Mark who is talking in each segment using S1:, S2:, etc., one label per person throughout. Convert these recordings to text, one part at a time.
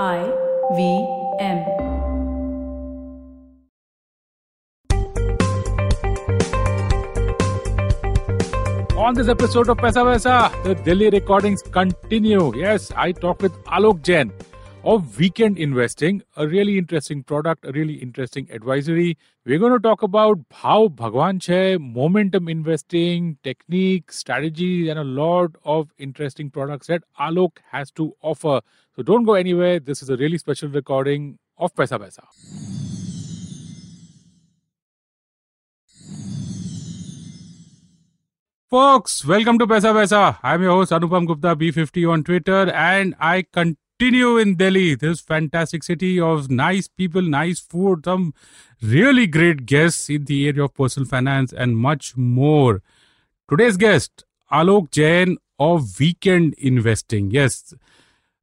S1: I V M.
S2: On this episode of Paisa Vaisa, the Delhi recordings continue. Yes, I talk with Alok Jain of Weekend Investing, a really interesting product, a really interesting advisory. We're going to talk about how Bhagwan Chai, momentum investing, technique, strategies, and a lot of interesting products that Alok has to offer. So don't go anywhere. This is a really special recording of Paisa Vaisa. Folks, welcome to Paisa Vaisa. I'm your host Anupam Gupta B50 on Twitter and I continue in Delhi, this fantastic city of nice people, nice food, some really great guests in the area of personal finance and much more. Today's guest, Alok Jain of Weekend Investing. Yes,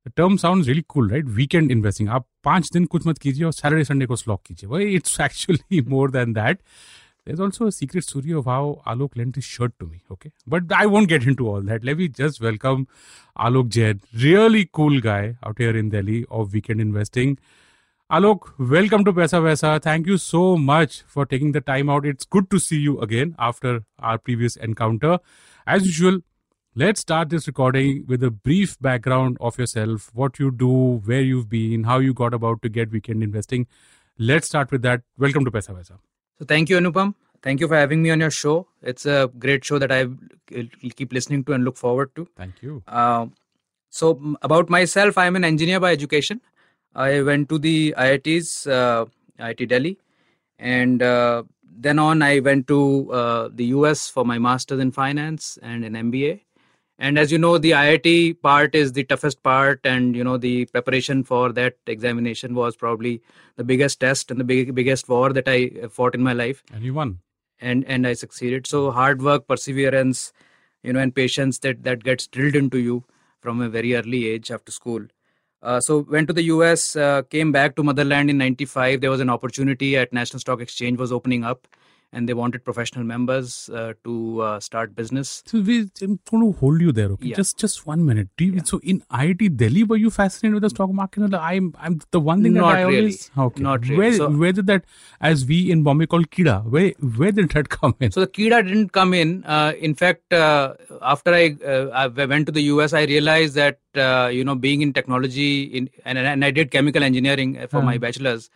S2: the term sounds really cool, right? Weekend investing. आप पांच दिन कुछ मत कीजिए और Saturday Sunday को slog कीजिए भाई it's actually more than that there's also a secret story of how Alok lent his shirt to me. Okay. But I won't get into all that. Let me just welcome Alok Jain. Really cool guy out here in Delhi of weekend investing. Alok, welcome to Paisa Vaisa. Thank you so much for taking the time out. It's good to see you again after our previous encounter. As usual, let's start this recording with a brief background of yourself, what you do, where you've been, how you got about to get weekend investing. Let's start with that. Welcome to Paisa Vaisa.
S3: So thank you, Anupam. Thank you for having me on your show. It's a great show that I keep listening to and look forward to.
S2: Thank you.
S3: Uh, so about myself, I am an engineer by education. I went to the IITs, uh, IIT Delhi, and uh, then on I went to uh, the US for my master's in finance and an MBA. And as you know, the IIT part is the toughest part, and you know the preparation for that examination was probably the biggest test and the big, biggest war that I fought in my life.
S2: And you won.
S3: and and I succeeded. So hard work, perseverance, you know, and patience that that gets drilled into you from a very early age after school. Uh, so went to the US, uh, came back to motherland in '95. There was an opportunity at National Stock Exchange was opening up, and they wanted professional members uh, to uh, start business.
S2: So we, I'm going to hold you there, okay?
S3: Yeah.
S2: Just just one minute. Do you, So in IIT Delhi, were you fascinated with the stock market? I'm I'm the one thing
S3: Not
S2: that I
S3: really.
S2: always okay.
S3: Not really.
S2: Where
S3: So-
S2: where did that, as we in Bombay call kida, where where did that come in?
S3: So the Kida didn't come in. Uh, in fact, uh, after I, uh, I went to the US, I realized that uh, you know being in technology in and, and I did chemical engineering for my
S2: Hmm.
S3: bachelor's,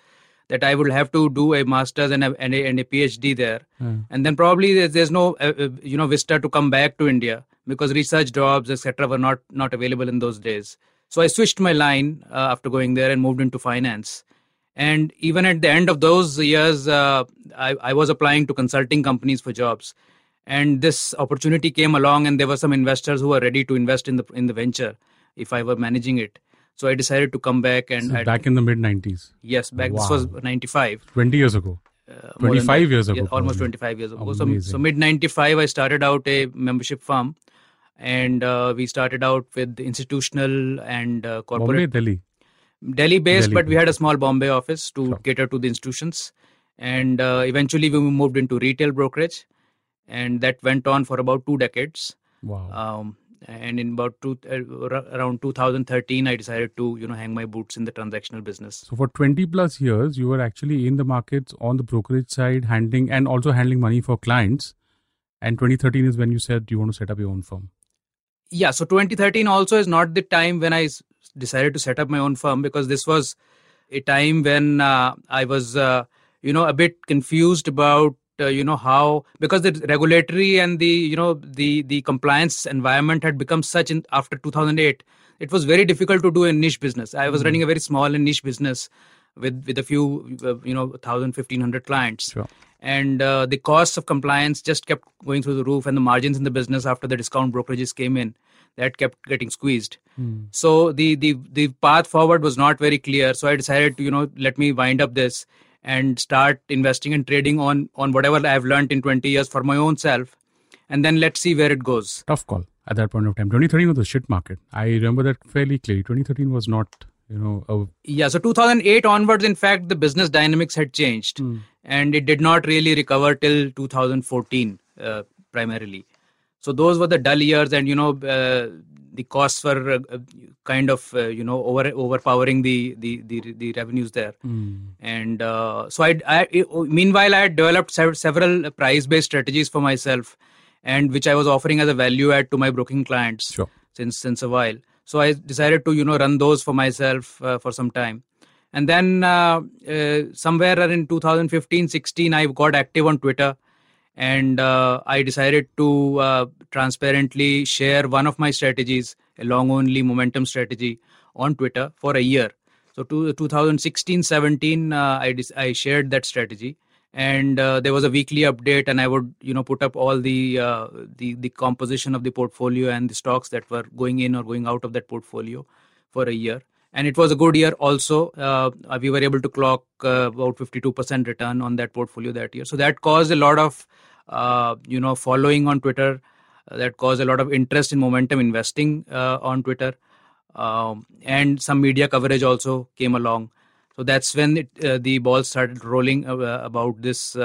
S3: that I would have to do a master's and a, and a, and a PhD there,
S2: Hmm.
S3: and then probably there's, there's no uh, uh, you know vista to come back to India because research jobs etc were not not available in those days. So I switched my line uh, after going there and moved into finance. And even at the end of those years, uh, I, I was applying to consulting companies for jobs. And this opportunity came along, and there were some investors who were ready to invest in the in the venture if I were managing it. So I decided to come back and
S2: So back in the mid 90s,
S3: yes, back this was '95.
S2: 20 years ago.
S3: Uh, more than
S2: 25 years ago,
S3: Yeah, almost 25 years ago. So,
S2: Amazing.
S3: so mid 95, I started out a membership firm. And uh, we started out with institutional and uh,
S2: Bombay,
S3: corporate
S2: Delhi.
S3: Delhi based,
S2: Delhi
S3: but we had a small Bombay office to
S2: Sure.
S3: cater to the institutions. And uh, eventually we moved into retail brokerage. And that went on for about two decades.
S2: Wow.
S3: Um, and in about two, uh, around 2013, I decided to, you know, hang my boots in the transactional business.
S2: so for 20 plus years, you were actually in the markets on the brokerage side, handling and also handling money for clients. And 2013 is when you said you want to set up your own firm.
S3: yeah so 2013 also is not the time when i decided to set up my own firm because this was a time when uh, i was uh, you know a bit confused about uh, you know how because the regulatory and the you know the the compliance environment had become such in after 2008 it was very difficult to do a niche business. I was running a very small and niche business with with a few uh, you know 1000 1500 clients.
S2: Sure.
S3: and uh, the costs of compliance just kept going through the roof and the margins in the business after the discount brokerages came in that kept getting squeezed. So the the the path forward was not very clear. So i decided to you know let me wind up this and start investing and trading on on whatever i've learned in 20 years for my own self and then let's see where it goes
S2: Tough call at that point of time. 2013 was a shit market. I remember that fairly clearly. 2013 was not, you know, a
S3: Yeah, so 2008 onwards, in fact, the business dynamics had changed, and it did not really recover till 2014 uh, primarily. So those were the dull years, and you know, uh, the costs were uh, kind of uh, you know over overpowering the the the, the revenues there
S2: Mm.
S3: and uh, so I, I meanwhile i had developed several price based strategies for myself and which i was offering as a value add to my broking clients
S2: Sure.
S3: since since a while so i decided to you know run those for myself uh, for some time and then uh, uh, somewhere in 2015 16 i got active on twitter and uh, i decided to uh, transparently share one of my strategies a long only momentum strategy on twitter for a year. So to 2016 17 uh, I, dis- I shared that strategy. And uh, there was a weekly update and i would you know put up all the uh, the the composition of the portfolio and the stocks that were going in or going out of that portfolio for a year and it was a good year also. Uh, we were able to clock uh, about 52% return on that portfolio that year. So that caused a lot of uh, you know following on twitter. Uh, that caused a lot of interest in momentum investing uh, on twitter. Um, and some media coverage also came along. So that's when it, uh, the ball started rolling about this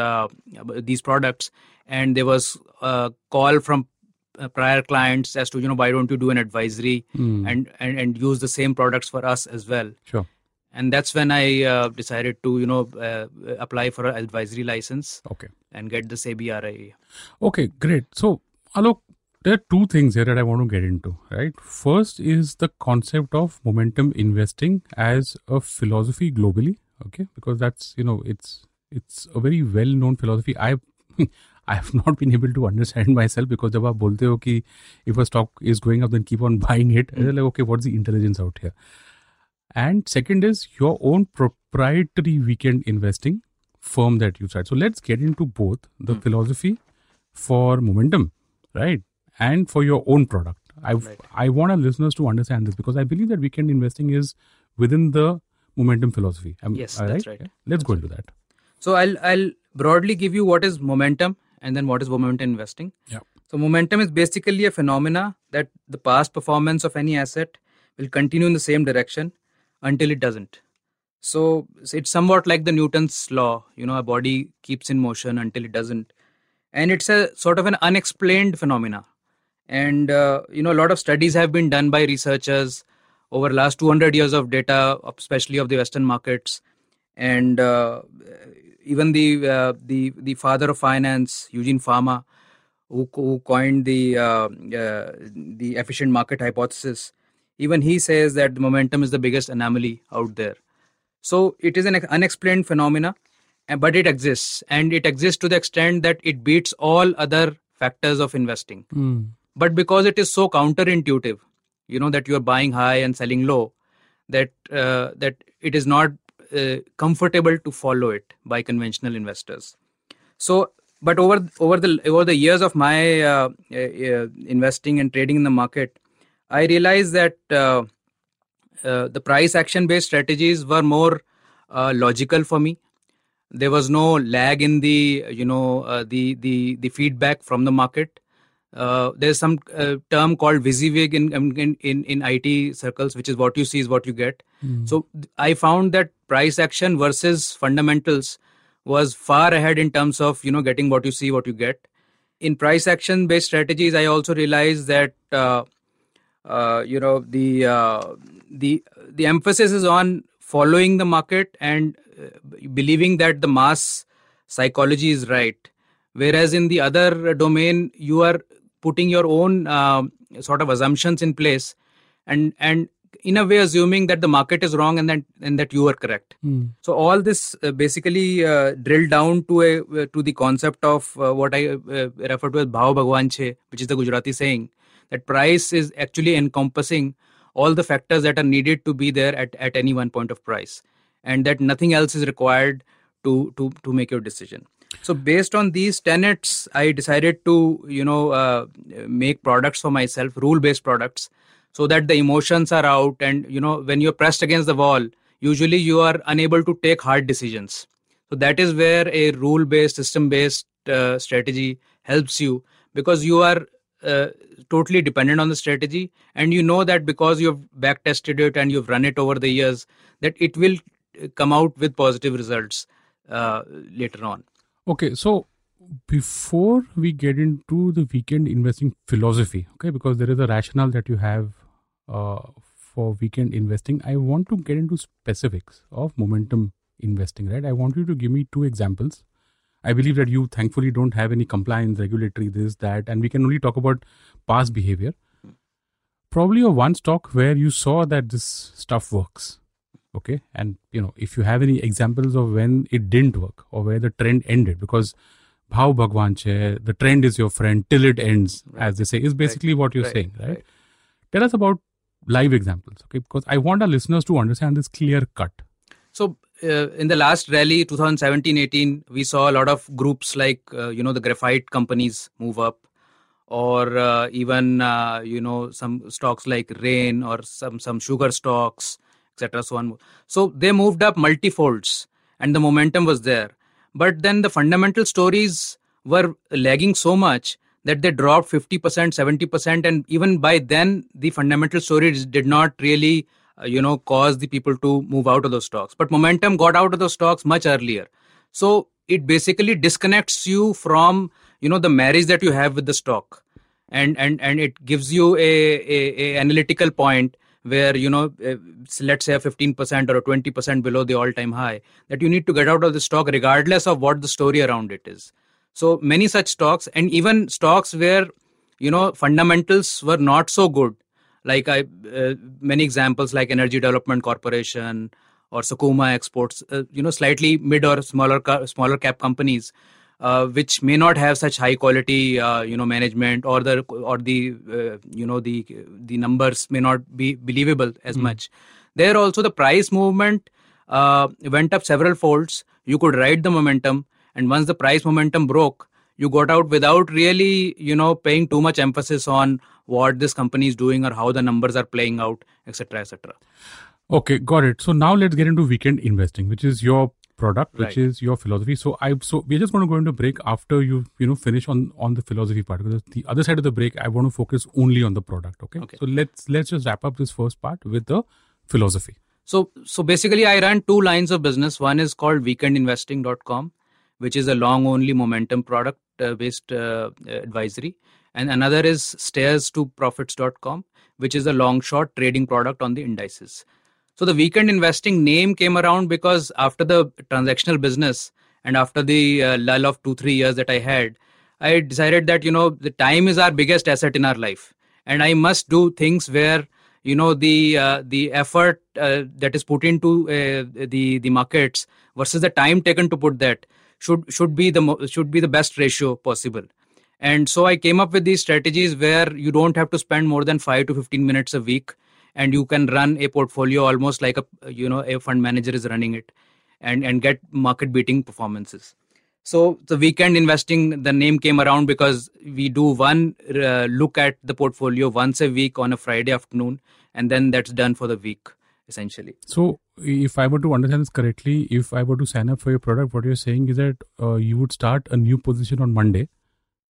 S3: these products. And there was a call from prior clients as to you know why don't you do an advisory
S2: Mm.
S3: and, and and use the same products for us as well
S2: Sure.
S3: and that's when i uh, decided to you know uh, apply for an advisory license
S2: Okay.
S3: and get this abria
S2: Okay, great. So, Alok, there are two things here that I want to get into, right? First is the concept of momentum investing as a philosophy globally, okay? Because that's, you know, it's it's a very well-known philosophy. I I have not been able to understand myself because जब आप बोलते हो कि if a stock is going up then keep on buying it, I'm like okay, what's the intelligence out here? And second is your own proprietary weekend investing firm that you started. So let's get into both the
S3: Hmm.
S2: philosophy for momentum, right? And for your own product. I
S3: Right.
S2: I want our listeners to understand this because I believe that weekend investing is within the momentum philosophy. Am
S3: Yes,
S2: I
S3: that's right.
S2: Yeah? Let's go into that.
S3: So I'll I'll broadly give you what is momentum and then what is momentum investing.
S2: Yeah.
S3: So momentum is basically a phenomena that the past performance of any asset will continue in the same direction until it doesn't. So it's somewhat like the Newton's law. You know, a body keeps in motion until it doesn't, and it's a sort of an unexplained phenomena. And uh, you know, a lot of studies have been done by researchers over last 200 years of data, especially of the Western markets, and uh, even the uh, the the father of finance, Eugene Fama, who, who coined the uh, uh, the efficient market hypothesis, even he says that the momentum is the biggest anomaly out there. So it is an unexplained phenomena, uh, but it exists, and it exists to the extent that it beats all other factors of investing. But because it is so counterintuitive, you know that you are buying high and selling low, that uh, that it is not uh, comfortable to follow it by conventional investors. So, but over over the over the years of my uh, uh, uh, investing and trading in the market, I realized that uh, the price action based strategies were more logical for me. There was no lag in the you know the the the feedback from the market. Uh, there's some uh, term called WYSIWYG in, in in in IT circles, which is what you see is what you get. So I found that price action versus fundamentals was far ahead in terms of you know getting what you see, what you get. In price action based strategies, I also realized that uh, uh, you know the uh, the the emphasis is on following the market and uh, believing that the mass psychology is right whereas in the other domain you are putting your own um sort of assumptions in place and and in a way assuming that the market is wrong and that and that you are correct so all this uh, basically uh, drilled down to a uh, to the concept of uh, what I uh, refer to as bhav bhagwan che, which is the Gujarati saying that price is actually encompassing all the factors that are needed to be there at, at any one point of price, and that nothing else is required to to to make your decision. So based on these tenets, I decided to you know uh, make products for myself, rule based products, so that the emotions are out, and you know when you're pressed against the wall usually you are unable to take hard decisions. So that is where a rule based system based uh, strategy helps you because you are uh, totally dependent on the strategy and you know that because you've back tested it and you've run it over the years that it will uh, come out with positive results uh, later on
S2: Okay, so before we get into the weekend investing philosophy, okay, because there is a rationale that you have uh, for weekend investing, I want to get into specifics of momentum investing, right? I want you to give me two examples. I believe that you thankfully don't have any compliance, regulatory, this, that, and we can only talk about past behavior. Probably a one stock where you saw that this stuff works. Okay. And you know, if you have any examples of when it didn't work or where the trend ended, because bhav bhagwan che, the trend is your friend till it ends,
S3: Right.
S2: as they say, is basically what you're
S3: Right,
S2: saying, right?
S3: right.
S2: Tell us about live examples, okay? Because I want our listeners to understand this clear cut.
S3: So uh, in the last rally 2017-18, we saw a lot of groups like uh, you know the graphite companies move up, or uh, even uh, you know some stocks like Rain or some some sugar stocks, etc. So on. So they moved up multifolds, and the momentum was there. But then the fundamental stories were lagging so much that they dropped 50%, 70%, and even by then the fundamental stories did not really uh, you know cause the people to move out of those stocks but momentum got out of those stocks much earlier so it basically disconnects you from you know the marriage that you have with the stock and and and it gives you a, a, a analytical point where you know uh, let's say a 15% or a 20% below the all time high that you need to get out of the stock regardless of what the story around it is. So many such stocks and even stocks where you know fundamentals were not so good like I uh, many examples like Energy Development Corporation or Sakuma Exports, uh, you know, slightly mid or smaller ca- smaller cap companies, uh, which may not have such high quality, uh, you know, management or the or the uh, you know the the numbers may not be believable as much. There also the price movement uh, went up several folds. You could ride the momentum, and once the price momentum broke, you got out without really you know paying too much emphasis on what this company is doing or how the numbers are playing out etc etc
S2: Okay, got it. So now let's get into weekend investing, which is your product, which
S3: Right.
S2: is your philosophy. So I so we're just going to go into break after you you know finish on on the philosophy part because the other side of the break I want to focus only on the product. Okay.
S3: Okay.
S2: So let's let's just wrap up this first part with the philosophy.
S3: so so basically i run two lines of business one is called weekendinvesting.com which is a long only momentum product uh, based uh, advisory and another is stairs to profits.com which is a long short trading product on the indices so the weekend investing name came around because after the transactional business and after the uh, lull of 2 3 years that i had i decided that you know the time is our biggest asset in our life. And i must do things where you know the uh, the effort uh, that is put into uh, the the markets versus the time taken to put that should should be the mo- should be the best ratio possible. And so i came up with these strategies where you don't have to spend more than 5 to 15 minutes a week and you can run a portfolio almost like a you know a fund manager is running it and and get market beating performances. So the weekend investing the name came around because we do one uh, look at the portfolio once a week on a friday afternoon and then that's done for the week essentially.
S2: So if I were to understand this correctly, if I were to sign up for your product, what you're saying is that uh, you would start a new position on Monday,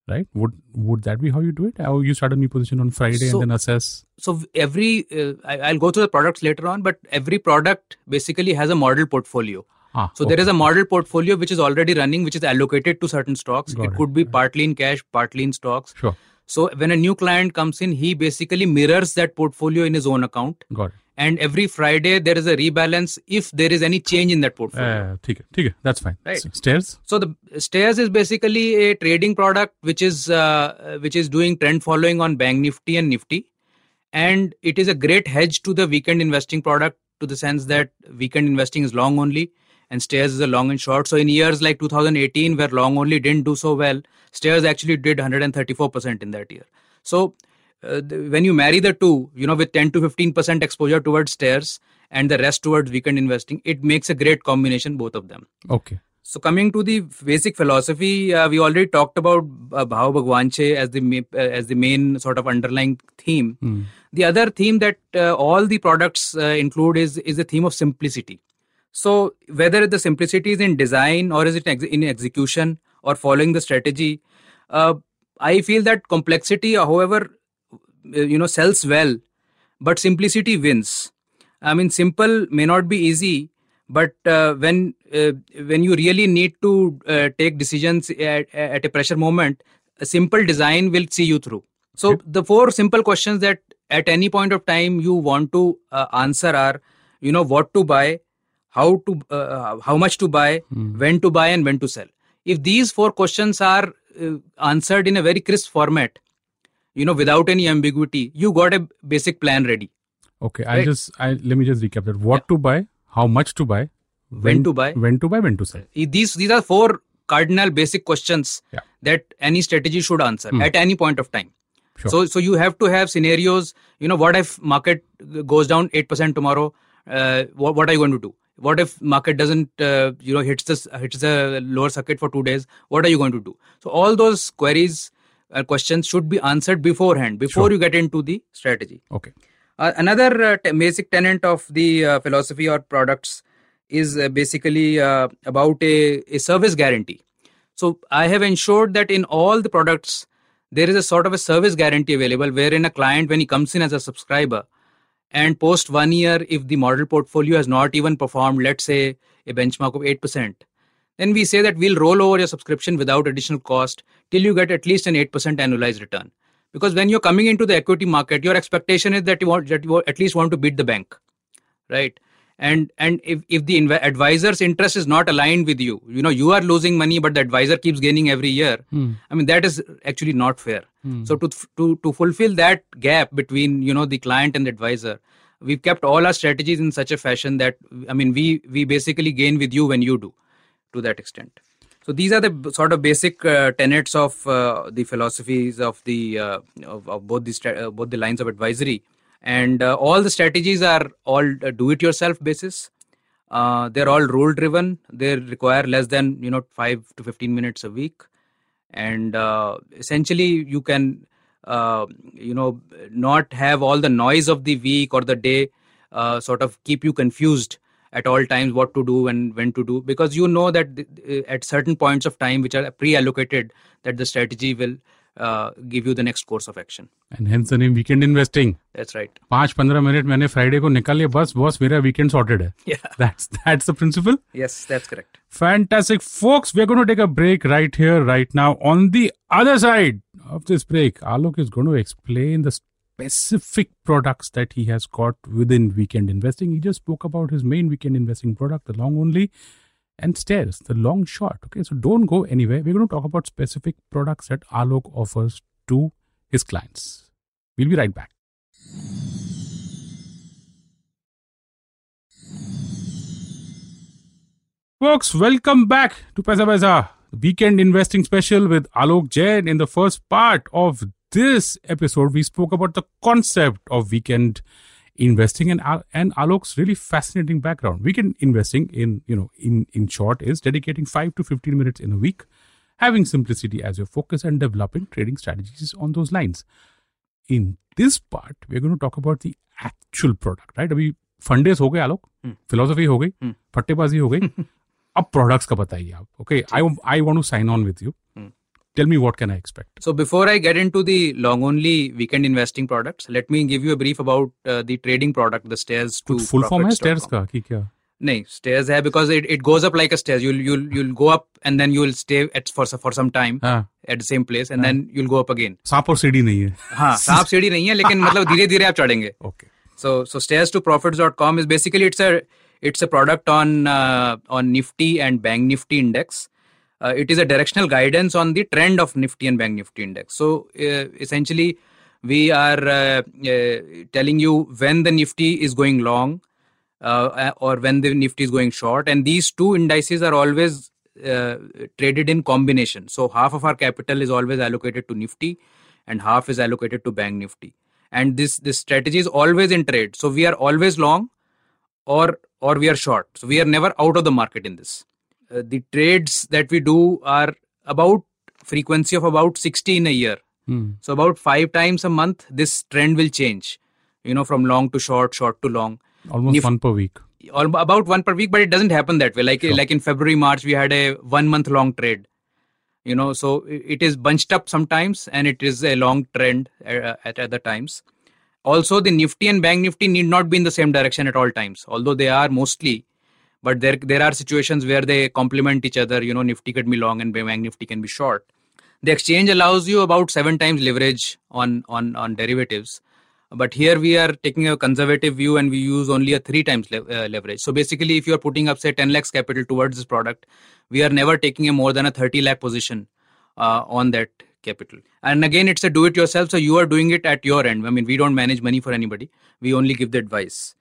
S2: right? Would would that be how you do it? Or you start a new position on Friday
S3: So-
S2: and then assess?
S3: so every uh, I, i'll go through the products later on but every product basically has a model portfolio
S2: Ah,
S3: So there
S2: okay.
S3: is a model portfolio which is already running, which is allocated to certain stocks.
S2: Got
S3: it
S2: it.
S3: could be partly in cash, partly in stocks.
S2: Sure,
S3: So when a new client comes in, he basically mirrors that portfolio in his own account.
S2: got it
S3: and every Friday there is a rebalance if there is any change in that portfolio.
S2: Uh, okay, okay, that's fine.
S3: Right.
S2: So, stairs.
S3: So the stairs is basically a trading product which is uh, which is doing trend following on Bank Nifty and Nifty, and it is a great hedge to the weekend investing product to the sense that weekend investing is long only and stairs is a long and short. So in years like 2018 where long only didn't do so well, stairs actually did 134% in that year. So uh, when you marry the two, you know, with 10 to 15% exposure towards stairs and the rest towards weekend investing, it makes a great combination both of them.
S2: Okay.
S3: So coming to the basic philosophy, uh, we already talked about uh, Bhava Bhagwanche as the ma- uh, as the main sort of underlying theme.
S2: Hmm.
S3: The other theme that uh, all the products uh, include is is the theme of simplicity. So whether the simplicity is in design or is it ex- in execution or following the strategy, uh, I feel that complexity, however, you know, sells well, but simplicity wins. I mean, simple may not be easy, but uh, when uh, when you really need to uh, take decisions at, at a pressure moment, a simple design will see you through. So
S2: Okay.
S3: the four simple questions that at any point of time you want to uh, answer are you know what to buy how to uh, how much to buy
S2: Hmm.
S3: when to buy and when to sell if these four questions are uh, answered in a very crisp format you know without any ambiguity you got a basic plan ready
S2: Okay, I'll just I let me just recap that. What to buy, how much to buy,
S3: When to buy.
S2: when to buy, when to sell.
S3: These these are four cardinal basic questions
S2: Yeah.
S3: that any strategy should answer
S2: Hmm.
S3: at any point of time
S2: Sure.
S3: so so you have to have scenarios you know what if market goes down 8% tomorrow uh, what, what are you going to do what if market doesn't uh, you know hits this hits the lower circuit for 2 days what are you going to do so all those queries uh, questions should be answered beforehand before
S2: Sure.
S3: you get into the strategy
S2: Okay.
S3: uh, another uh, te- basic tenet of the uh, philosophy or products is uh, basically uh, about a, a service guarantee. So I have ensured that in all the products, there is a sort of a service guarantee available wherein a client, when he comes in as a subscriber and post one year, if the model portfolio has not even performed, let's say a benchmark of 8%, then we say that we'll roll over your subscription without additional cost till you get at least an 8% annualized return because when you're coming into the equity market your expectation is that you want that you at least want to beat the bank right and and if, if the inv- advisor's interest is not aligned with you you know you are losing money but the advisor keeps gaining every year
S2: Hmm.
S3: i mean that is actually not fair
S2: Hmm.
S3: so to to to fulfill that gap between you know the client and the advisor we've kept all our strategies in such a fashion that i mean we we basically gain with you when you do to that extent. So these are the sort of basic uh, tenets of uh, the philosophies of the uh, of, of both the uh, both the lines of advisory. And uh, all the strategies are all uh, do it yourself basis they're all rule driven they require less than you know 5 to 15 minutes a week. And essentially you can you know not have all the noise of the week or the day sort of keep you confused at all times what to do and when to do because you know that th- th- at certain points of time which are pre-allocated that the strategy will uh, give you the next course of action
S2: And hence the name weekend investing.
S3: that's right
S2: पाँच पंद्रह minute मैंने Friday को निकाल लिया बस boss मेरा weekend sorted है
S3: yeah
S2: That's that's the principle.
S3: yes that's correct
S2: Fantastic, folks. We're going to take a break right here, right now. On the other side of this break, Alok is going to explain the specific products that he has got within weekend investing. He just spoke about his main weekend investing product, the long only, and stairs, the long short. Okay, so don't go anywhere. We're going to talk about specific products that Alok offers to his clients. We'll be right back. Folks, welcome back to Paisa, the weekend investing special with Alok Jain. In the first part of this episode, we spoke about the concept of weekend investing and Al- and Alok's really fascinating background. Weekend investing, in you know, in in short, is dedicating five to fifteen minutes in a week, having simplicity as your focus, and developing trading strategies on those lines. In this part, we're going to talk about the actual product, right? अभी फंडेस हो गए आलोक
S3: हम्म।
S2: Philosophy हो गई
S3: हम्म।
S2: फट्टेबाजी हो गई अब products का बताइए आप okay I I want to sign on with you tell me what can i expect.
S3: So before i get into the long only weekend investing products let me give you a brief about uh, the trading product the stairs to full
S2: form
S3: stairs
S2: ka ki kya
S3: nahi stairs hai because it, it goes up like a stairs. You'll you'll you'll go up and then you'll stay at for for some time at the same place and then you'll go up again.
S2: सांप और नहीं है।
S3: हाँ सांप सीढ़ी नहीं है लेकिन मतलब धीरे-धीरे आप चढ़ेंगे।
S2: Okay
S3: so so stairs2profits.com is basically it's a it's a product on uh, on nifty and bank nifty index uh, it is a directional guidance on the trend of nifty and bank nifty index. So uh, essentially we are uh, uh, telling you when the nifty is going long or when the nifty is going short. And these two indices are always traded in combination. So half of our capital is always allocated to nifty and half is allocated to bank nifty. And this this strategy is always in trade. So we are always long or or we are short. So we are never out of the market in this uh, the trades that we do are about frequency of about 60 in a year.
S2: Hmm.
S3: So about five times a month this trend will change you know from long to short short to long.
S2: Almost
S3: if,
S2: one per week.
S3: All, about one per week but it doesn't happen that way. Like
S2: sure.
S3: like in february march we had a one month long trade you know so it is bunched up sometimes and it is a long trend uh, at at other times. Also the nifty and bank nifty need not be in the same direction at all times although they are mostly but there there are situations where they complement each other you know nifty can be long and bank nifty can be short. The exchange allows you about seven times leverage on on on derivatives. But here we are taking a conservative view and we use only a three times le- uh, leverage. So basically if you are putting up say 10 lakhs capital towards this product we are never taking a more than a 30 lakh position uh, on that capital. And again it's a do it yourself. So you are doing it at your end. I mean we don't manage money for anybody. We only give the advice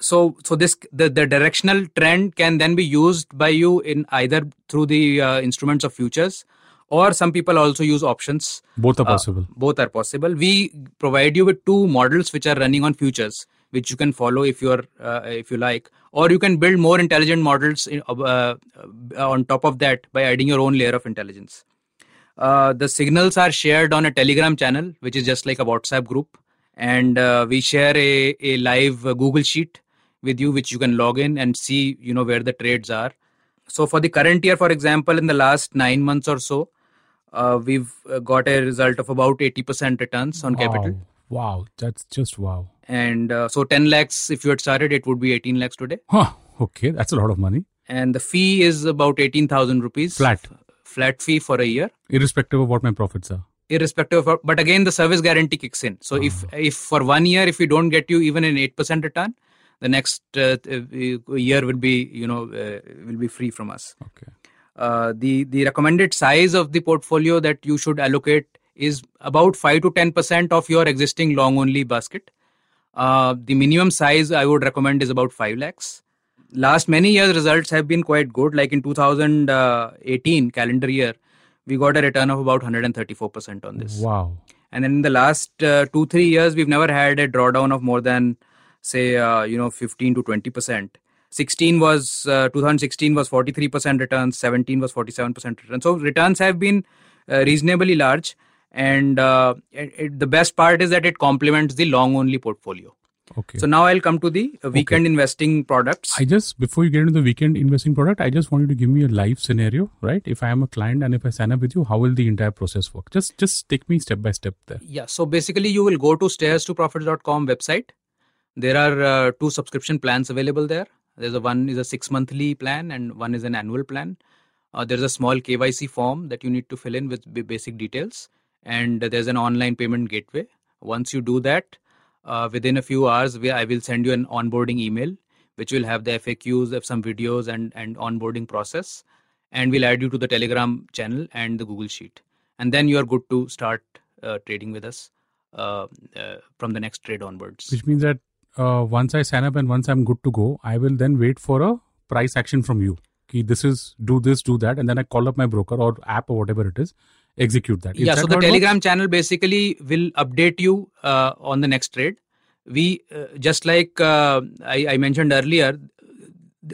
S3: so so this the, the directional trend can then be used by you in either through the uh, instruments of futures or some people also use options.
S2: Both are
S3: Uh,
S2: possible.
S3: both are possible. We provide you with two models which are running on futures which you can follow if you're uh, if you like or you can build more intelligent models in, uh, uh, on top of that by adding your own layer of intelligence. Uh, the signals are shared on a telegram channel which is just like a whatsapp group and uh, we share a, a live uh, google sheet with you which you can log in and see you know where the trades are so for the current year for example in the last nine months or so uh, we've uh, got a result of about 80% returns on capital
S2: Wow. Wow, that's just wow.
S3: and uh, so 10 lakhs if you had started it would be 18 lakhs today
S2: Huh. Okay, that's a lot of money.
S3: and the fee is about 18000 rupees
S2: Flat.
S3: flat fee for a year
S2: Irrespective of what my profits are.
S3: irrespective of but again the service guarantee kicks in so if if for one year if we don't get you even an 8% return the next uh, uh, year will be you know uh, will be free from us.
S2: Okay.
S3: uh, the the recommended size of the portfolio that you should allocate is about 5 to 10% of your existing long only basket. Uh, the minimum size i would recommend is about 5 lakhs. Last many years results have been quite good. Like in 2018 calendar year we got a return of about 134% on this.
S2: Wow.
S3: and then in the last uh, two three years we've never had a drawdown of more than say uh, you know 15 to 20 percent 16 was uh, 2016 was 43 percent returns 17 was 47 percent returns so returns have been uh, reasonably large and uh, it, it- the best part is that it complements the long only portfolio
S2: Okay.
S3: so now i'll come to the uh, weekend investing products
S2: I just before you get into the weekend investing product, I just want you to give me a live scenario, right? If I am a client and if I sign up with you, how will the entire process work? Just just take me step by step there.
S3: Yeah, so basically you will go to stairs2profits.com website. There are uh, two subscription plans available there. There's a one is a six monthly plan and one is an annual plan. Uh, there's a small KYC form that you need to fill in with basic details, and there's an online payment gateway. Once you do that, uh, within a few hours, we, I will send you an onboarding email, which will have the FAQs of some videos and and onboarding process, and we'll add you to the Telegram channel and the Google Sheet, and then you are good to start uh, trading with us uh, uh, from the next trade onwards.
S2: Which means that uh, once I sign up and once I'm good to go, I will then wait for a price action from you. Ki this is do this, do that, and then I call up my broker or app or whatever it is, execute that. Is
S3: yeah,
S2: that
S3: so the
S2: it works?
S3: Telegram channel basically will update you uh, on the next trade. We uh, just like uh, I, I mentioned earlier,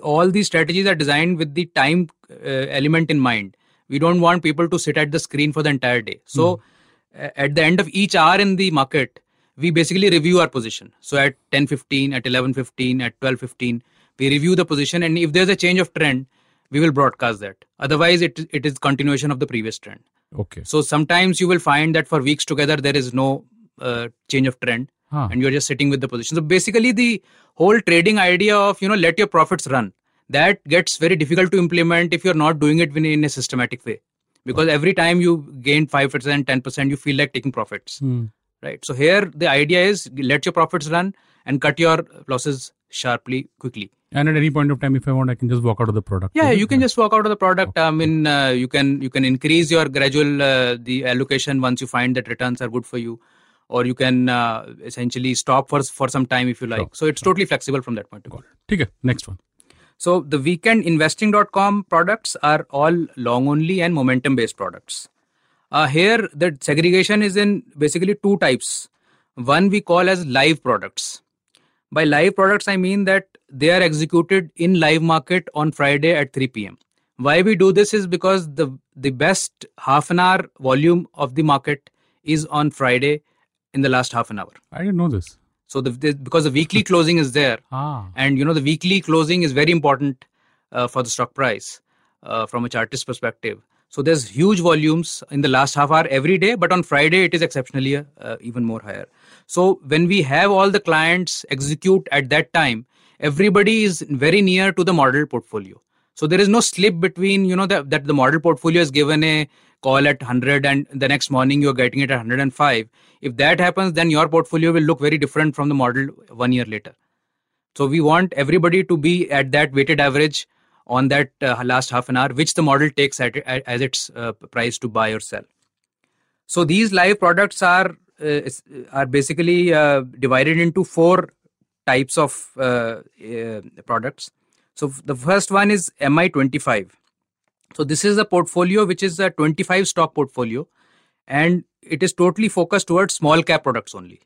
S3: all these strategies are designed with the time uh, element in mind. We don't want people to sit at the screen for the entire day. So a- at the end of each hour in the market, we basically review our position. So at 10:15, at 11:15, at 12:15, we review the position, and if there's a change of trend, we will broadcast that. Otherwise, it it is continuation of the previous trend.
S2: Okay.
S3: So sometimes you will find that for weeks together there is no uh, change of trend,
S2: Huh.
S3: and you're just sitting with the position. So basically, the whole trading idea of you know let your profits run that gets very difficult to implement if you're not doing it in, a systematic way, because every time you gain five percent, ten percent, you feel like taking profits,
S2: Hmm.
S3: Right? So here the idea is let your profits run and cut your losses sharply, quickly.
S2: And at any point of time, if I want, I can just walk out of the product.
S3: Yeah, you can just walk out of the product. I mean, uh, you can you can increase your gradual uh, the allocation once you find that returns are good for you, or you can uh, essentially stop for for some time if you like.
S2: Sure,
S3: So it's totally flexible from that point of view.
S2: Okay, next one.
S3: So the weekend weekendinvesting.com products are all long only and momentum based products. Uh, here the segregation is in basically two types. One we call as live products. By live products, I mean that they are executed in live market on Friday at 3 p.m. Why we do this is because the the best half an hour volume of the market is on Friday in the last half an hour.
S2: I didn't know this.
S3: So the, the because the weekly closing is there,
S2: Ah.
S3: and you know the weekly closing is very important uh, for the stock price uh, from a chartist perspective. So there's huge volumes in the last half hour every day, but on Friday it is exceptionally uh, even more higher. So when we have all the clients execute at that time, everybody is very near to the model portfolio. So there is no slip between you know that that the model portfolio is given a call at 100 and the next morning you're getting it at 105 if that happens then your portfolio will look very different from the model one year later so we want everybody to be at that weighted average on that uh, last half an hour which the model takes at, at as its uh, price to buy or sell. So these live products are uh, are basically uh, divided into four types of uh, uh, products. So the first one is mi25 so this is a portfolio which is a 25 stock portfolio and it is totally focused towards small cap products only.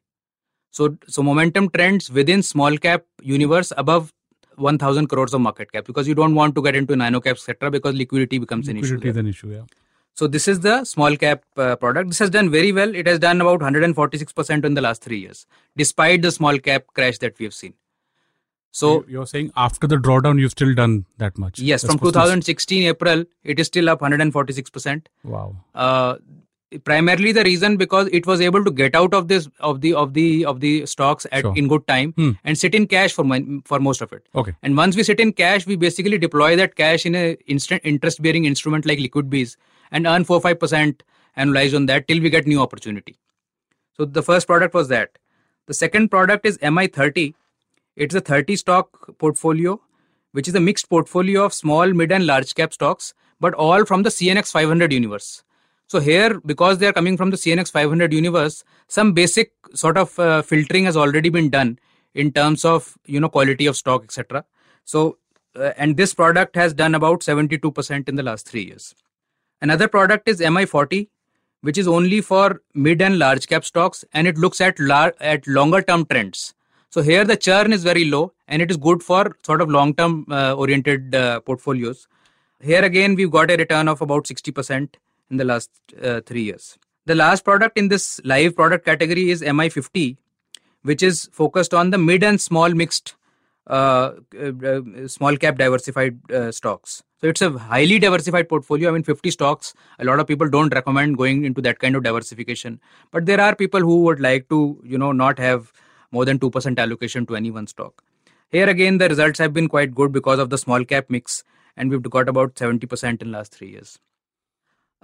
S3: So so momentum trends within small cap universe above 1000 crores of market cap because you don't want to get into nano caps etc because liquidity becomes
S2: liquidity
S3: an issue.
S2: is an issue, yeah.
S3: So this is the small cap uh, product. This has done very well. It has done about 146% in the last 3 years despite the small cap crash that we have seen. So
S2: you're saying after the drawdown, you've still done that much?
S3: Yes, That's from 2016 April, it is still up 146 percent.
S2: Wow.
S3: Uh, primarily the reason because it was able to get out of this of the of the of the stocks at sure. in good time hmm. and sit in cash for my, for most of it.
S2: Okay.
S3: And once we sit in cash, we basically deploy that cash in a instant interest bearing instrument like Liquid BeES and earn four five percent annualized on that till we get new opportunity. So the first product was that. The second product is MI30 it's a 30 stock portfolio, which is a mixed portfolio of small, mid, and large cap stocks, but all from the CNX 500 universe. So here, because they are coming from the CNX 500 universe, some basic sort of uh, filtering has already been done in terms of you know quality of stock, etc. So, uh, and this product has done about 72% in the last three years. Another product is MI40, which is only for mid and large cap stocks, and it looks at lar- at longer term trends. So here the churn is very low and it is good for sort of long term uh, oriented uh, portfolios. Here again, we've got a return of about 60% in the last uh, three years. The last product in this live product category is MI50, which is focused on the mid and small mixed uh, uh, small cap diversified uh, stocks. So it's a highly diversified portfolio. I mean, 50 stocks. A lot of people don't recommend going into that kind of diversification, but there are people who would like to, you know, not have more than 2% allocation to any one stock. Here again, the results have been quite good because of the small cap mix, and we've got about 70% in last three years.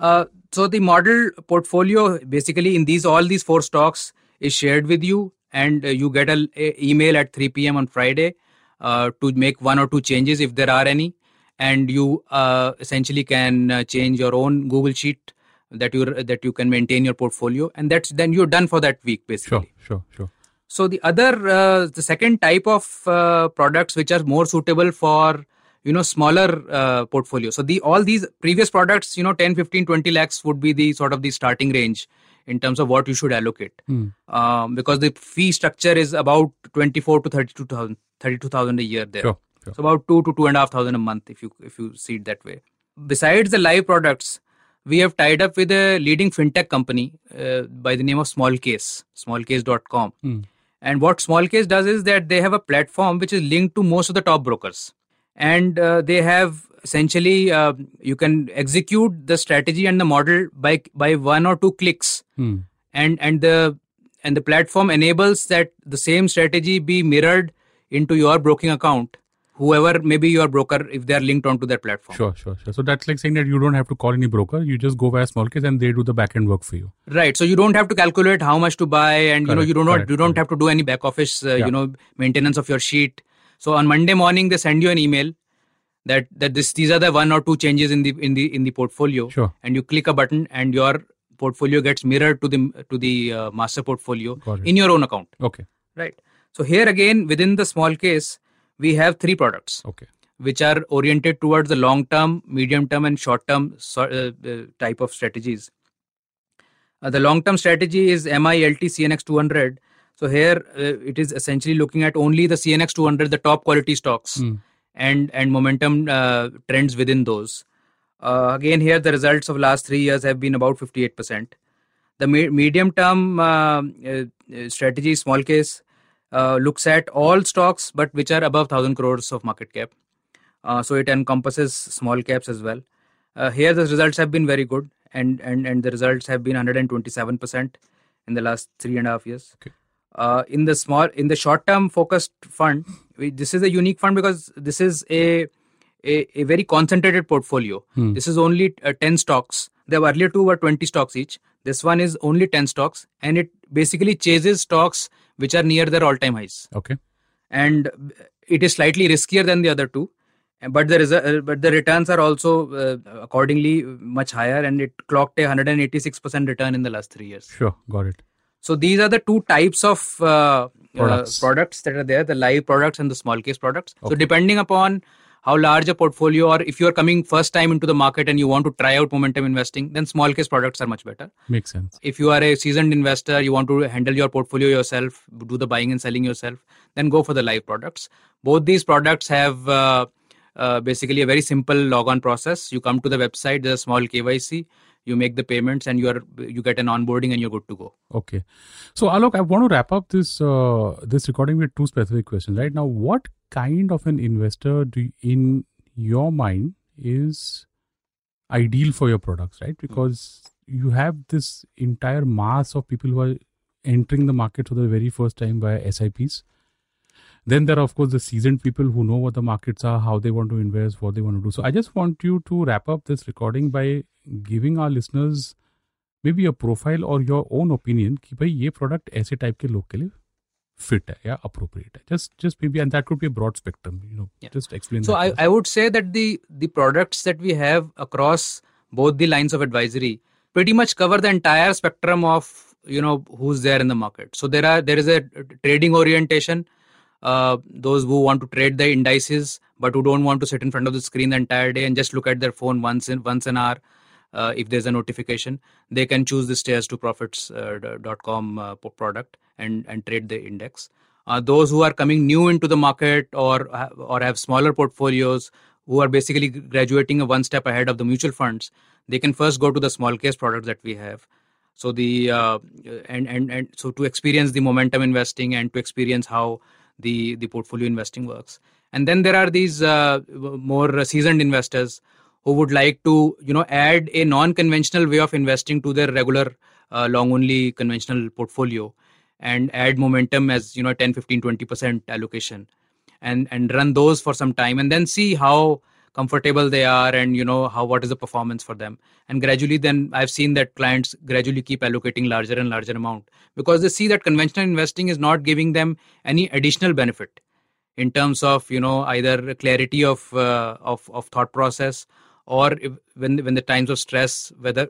S3: Uh, so the model portfolio, basically in these all these four stocks, is shared with you, and uh, you get an email at 3 p.m. on Friday uh, to make one or two changes if there are any, and you uh, essentially can uh, change your own Google sheet that you that you can maintain your portfolio, and that's then you're done for that week basically.
S2: Sure, sure, sure.
S3: So the other, uh, the second type of uh, products which are more suitable for you know smaller uh, portfolio. So the all these previous products, you know, 10, 15, 20 lakhs would be the sort of the starting range in terms of what you should allocate,
S2: mm.
S3: um, because the fee structure is about 24 to 32,000 32,000 a year there.
S2: Sure, sure.
S3: So about two to two and a half thousand a month if you if you see it that way. Besides the live products, we have tied up with a leading fintech company uh, by the name of Smallcase, smallcase.com.
S2: Mm
S3: and what Smallcase does is that they have a platform which is linked to most of the top brokers. And uh, they have essentially, uh, you can execute the strategy and the model by, by one or two clicks.
S2: Hmm.
S3: And, and the and the platform enables that the same strategy be mirrored into your broking account whoever maybe your broker if they are linked onto that platform.
S2: Sure, sure, sure. So that's like saying that you don't have to call any broker. You just go via Smallcase and they do the back end work for you.
S3: Right. So you don't have to calculate how much to buy, and correct, you know you do not correct, you don't correct. have to do any back office uh, yeah. you know maintenance of your sheet. So on Monday morning they send you an email that that this these are the one or two changes in the in the in the portfolio.
S2: Sure.
S3: And you click a button and your portfolio gets mirrored to the to the uh, master portfolio in your own account.
S2: Okay.
S3: Right. So here again within the Smallcase, we have three products.
S2: Okay.
S3: Which are oriented towards the long term, medium term, and short term uh, uh, type of strategies. Uh, the long term strategy is MILT CNX 200. So here uh, it is essentially looking at only the CNX 200, the top quality stocks,
S2: mm.
S3: and and momentum uh, trends within those. Uh, again, here the results of last three years have been about 58%. The me- medium term strategy, Smallcase, uh, looks at all stocks but which are above 1000 crores of market cap uh, so it encompasses small caps as well uh, here the results have been very good and and and the results have been 127% in the last three and a half years
S2: okay.
S3: Uh, in the small in the short term focused fund we, this is a unique fund because this is a a, a very concentrated portfolio
S2: hmm.
S3: this is only uh, 10 stocks The earlier two were 20 stocks each. This one is only 10 stocks, and it basically chases stocks which are near their all-time highs.
S2: Okay.
S3: And it is slightly riskier than the other two, but the resu- but the returns are also uh, accordingly much higher, and it clocked a 186% return in the last three years.
S2: Sure, got it.
S3: So these are the two types of uh,
S2: Products.
S3: uh, products that are there: the live products and the Smallcase products.
S2: Okay.
S3: So depending upon how large a portfolio, or if you are coming first time into the market and you want to try out momentum investing, then Smallcase products are much better.
S2: Makes sense.
S3: If you are a seasoned investor, you want to handle your portfolio yourself, do the buying and selling yourself, then go for the live products. Both these products have uh, uh, basically a very simple log-on process. You come to the website, there's a small KYC, you make the payments, and you are you get an onboarding, and you're good to go.
S2: Okay. So Alok, I want to wrap up this uh, this recording with two specific questions. Right now, what kind of an investor do you, in your mind is ideal for your products, right? Because you have this entire mass of people who are entering the market for the very first time via SIPs. Then there are, of course, the seasoned people who know what the markets are, how they want to invest, what they want to do. So I just want you to wrap up this recording by giving our listeners maybe a profile or your own opinion कि भाई ये product ऐसे type के लोग के लिए fit है या appropriate है. Just just maybe and that could be a broad spectrum. You know,
S3: Yeah.
S2: just explain.
S3: So
S2: that
S3: I,
S2: to us.
S3: I would say that the the products that we have across both the lines of advisory pretty much cover the entire spectrum of you know who's there in the market. So there are there is a trading orientation. Uh, those who want to trade the indices but who don't want to sit in front of the screen the entire day and just look at their phone once in once an hour uh, if there's a notification they can choose the stairs2profits.com uh, uh, product and and trade the index. Uh, those who are coming new into the market or or have smaller portfolios who are basically graduating one step ahead of the mutual funds they can first go to the Smallcase products that we have. So the uh, and and and so to experience the momentum investing and to experience how the the portfolio investing works. And then there are these uh, more seasoned investors who would like to you know add a non conventional way of investing to their regular uh, long only conventional portfolio and add momentum as you know 10 15 20% allocation and and run those for some time and then see how comfortable they are and you know how what is the performance for them. And gradually then i've seen that clients gradually keep allocating larger and larger amount because they see that conventional investing is not giving them any additional benefit in terms of you know either clarity of uh, of of thought process or if, when when the times of stress whether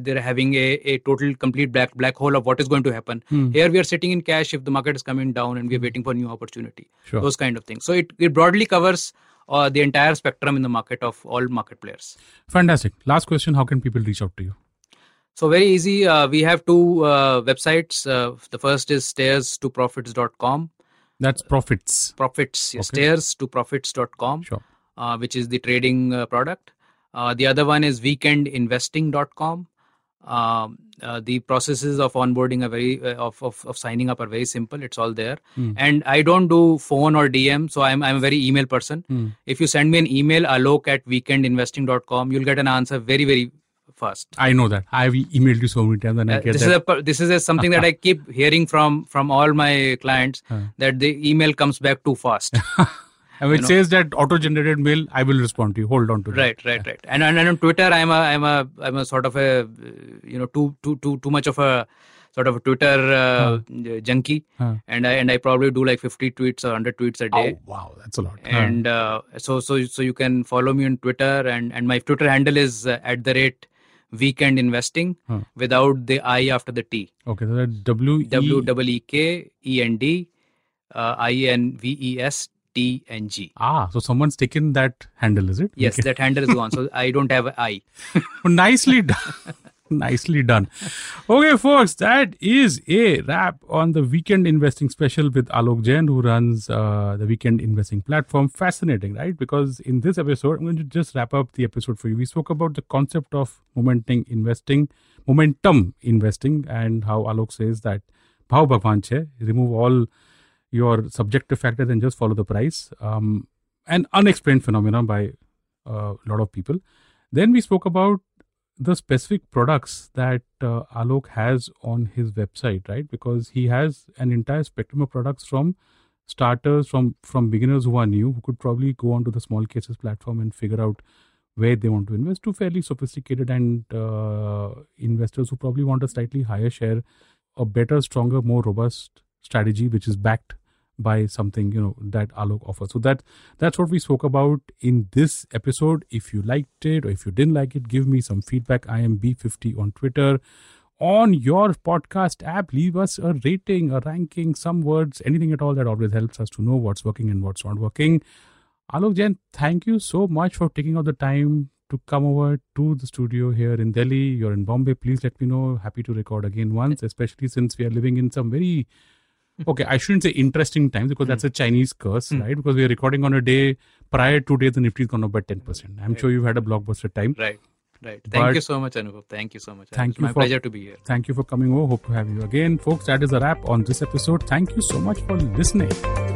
S3: they're having a, a total complete black black hole of what is going to happen.
S2: Hmm.
S3: here we are sitting in cash. If the market is coming down and we're waiting for new opportunity
S2: Sure.
S3: those kind of things. So it, it broadly covers uh, the entire spectrum in the market of all market players
S2: Fantastic. Last question: How can people reach out to you?
S3: so very easy uh, we have two uh, websites uh, the first is stairs to profits.com
S2: That's profits.
S3: profits yeah,
S2: Okay.
S3: stairs to profits.com
S2: Sure.
S3: uh, which is the trading uh, product. Uh, the other one is weekendinvesting.com. Um, uh, the processes of onboarding are very uh, of, of of signing up are very simple. It's all there,
S2: Hmm.
S3: and I don't do phone or DM, so I'm I'm a very email person.
S2: Hmm.
S3: If you send me an email, alok at weekendinvesting.com, you'll get an answer very very fast.
S2: I know that. I've emailed you so many times, and I
S3: Uh,
S2: get
S3: this
S2: that.
S3: is a this is a, something that I keep hearing from from all my clients that the email comes back too fast.
S2: and when it
S3: know.
S2: says that auto-generated mail, I will respond to you. Hold on to that.
S3: right right right and, and and on twitter i'm a i'm a i'm a sort of a you know too too too too much of a sort of a twitter uh, junkie
S2: Huh.
S3: and i and i probably do like 50 tweets or 100 tweets a day
S2: Oh, wow, that's a lot. Huh.
S3: and uh, so so so you can follow me on twitter and and my twitter handle is uh, at the rate weekend investing
S2: Huh.
S3: without the i after the t
S2: okay, so that's W E
S3: w w e k e n d uh, i n v e s t n g
S2: Ah, so someone's taken that handle, is it?
S3: yes
S2: Okay.
S3: that handle is gone so i don't have I.
S2: Nicely done. Nicely done. Okay, folks, that is a wrap on the weekend investing special with Alok Jain, who runs uh, the weekend investing platform. Fascinating, right? Because in this episode, I'm going to just wrap up the episode for you. We spoke about the concept of momentum investing, momentum investing, and how Alok says that bhav bhagwan che, remove all your subjective factors and just follow the price. Um, an unexplained phenomenon by a lot of people. Then we spoke about the specific products that uh, Alok has on his website, right? Because he has an entire spectrum of products from starters, from from beginners who are new, who could probably go onto the Smallcases platform and figure out where they want to invest to fairly sophisticated and uh, investors who probably want a slightly higher share, a better, stronger, more robust strategy which is backed by something you know that Alok offers. So that that's what we spoke about in this episode. If you liked it or if you didn't like it, give me some feedback. I am B50 on Twitter. On your podcast app, leave us a rating, a ranking, some words, anything at all that always helps us to know what's working and what's not working. Alok Jain, thank you so much for taking out the time to come over to the studio here in Delhi. You're in Bombay. Please let me know. Happy to record again once, especially since we are living in some very okay, I shouldn't say interesting times because that's a Chinese curse,
S3: Mm.
S2: right? Because we are recording on a day prior to day the Nifty is gone up by 10%. I'm sure you've had a blockbuster time.
S3: Right. Right. Thank
S2: But-
S3: you so much, Anubhav. Thank you so much.
S2: Thank
S3: it's
S2: you
S3: my
S2: for-
S3: pleasure to be here.
S2: Thank you for coming over. Hope to have you again. Folks, that is a wrap on this episode. Thank you so much for listening.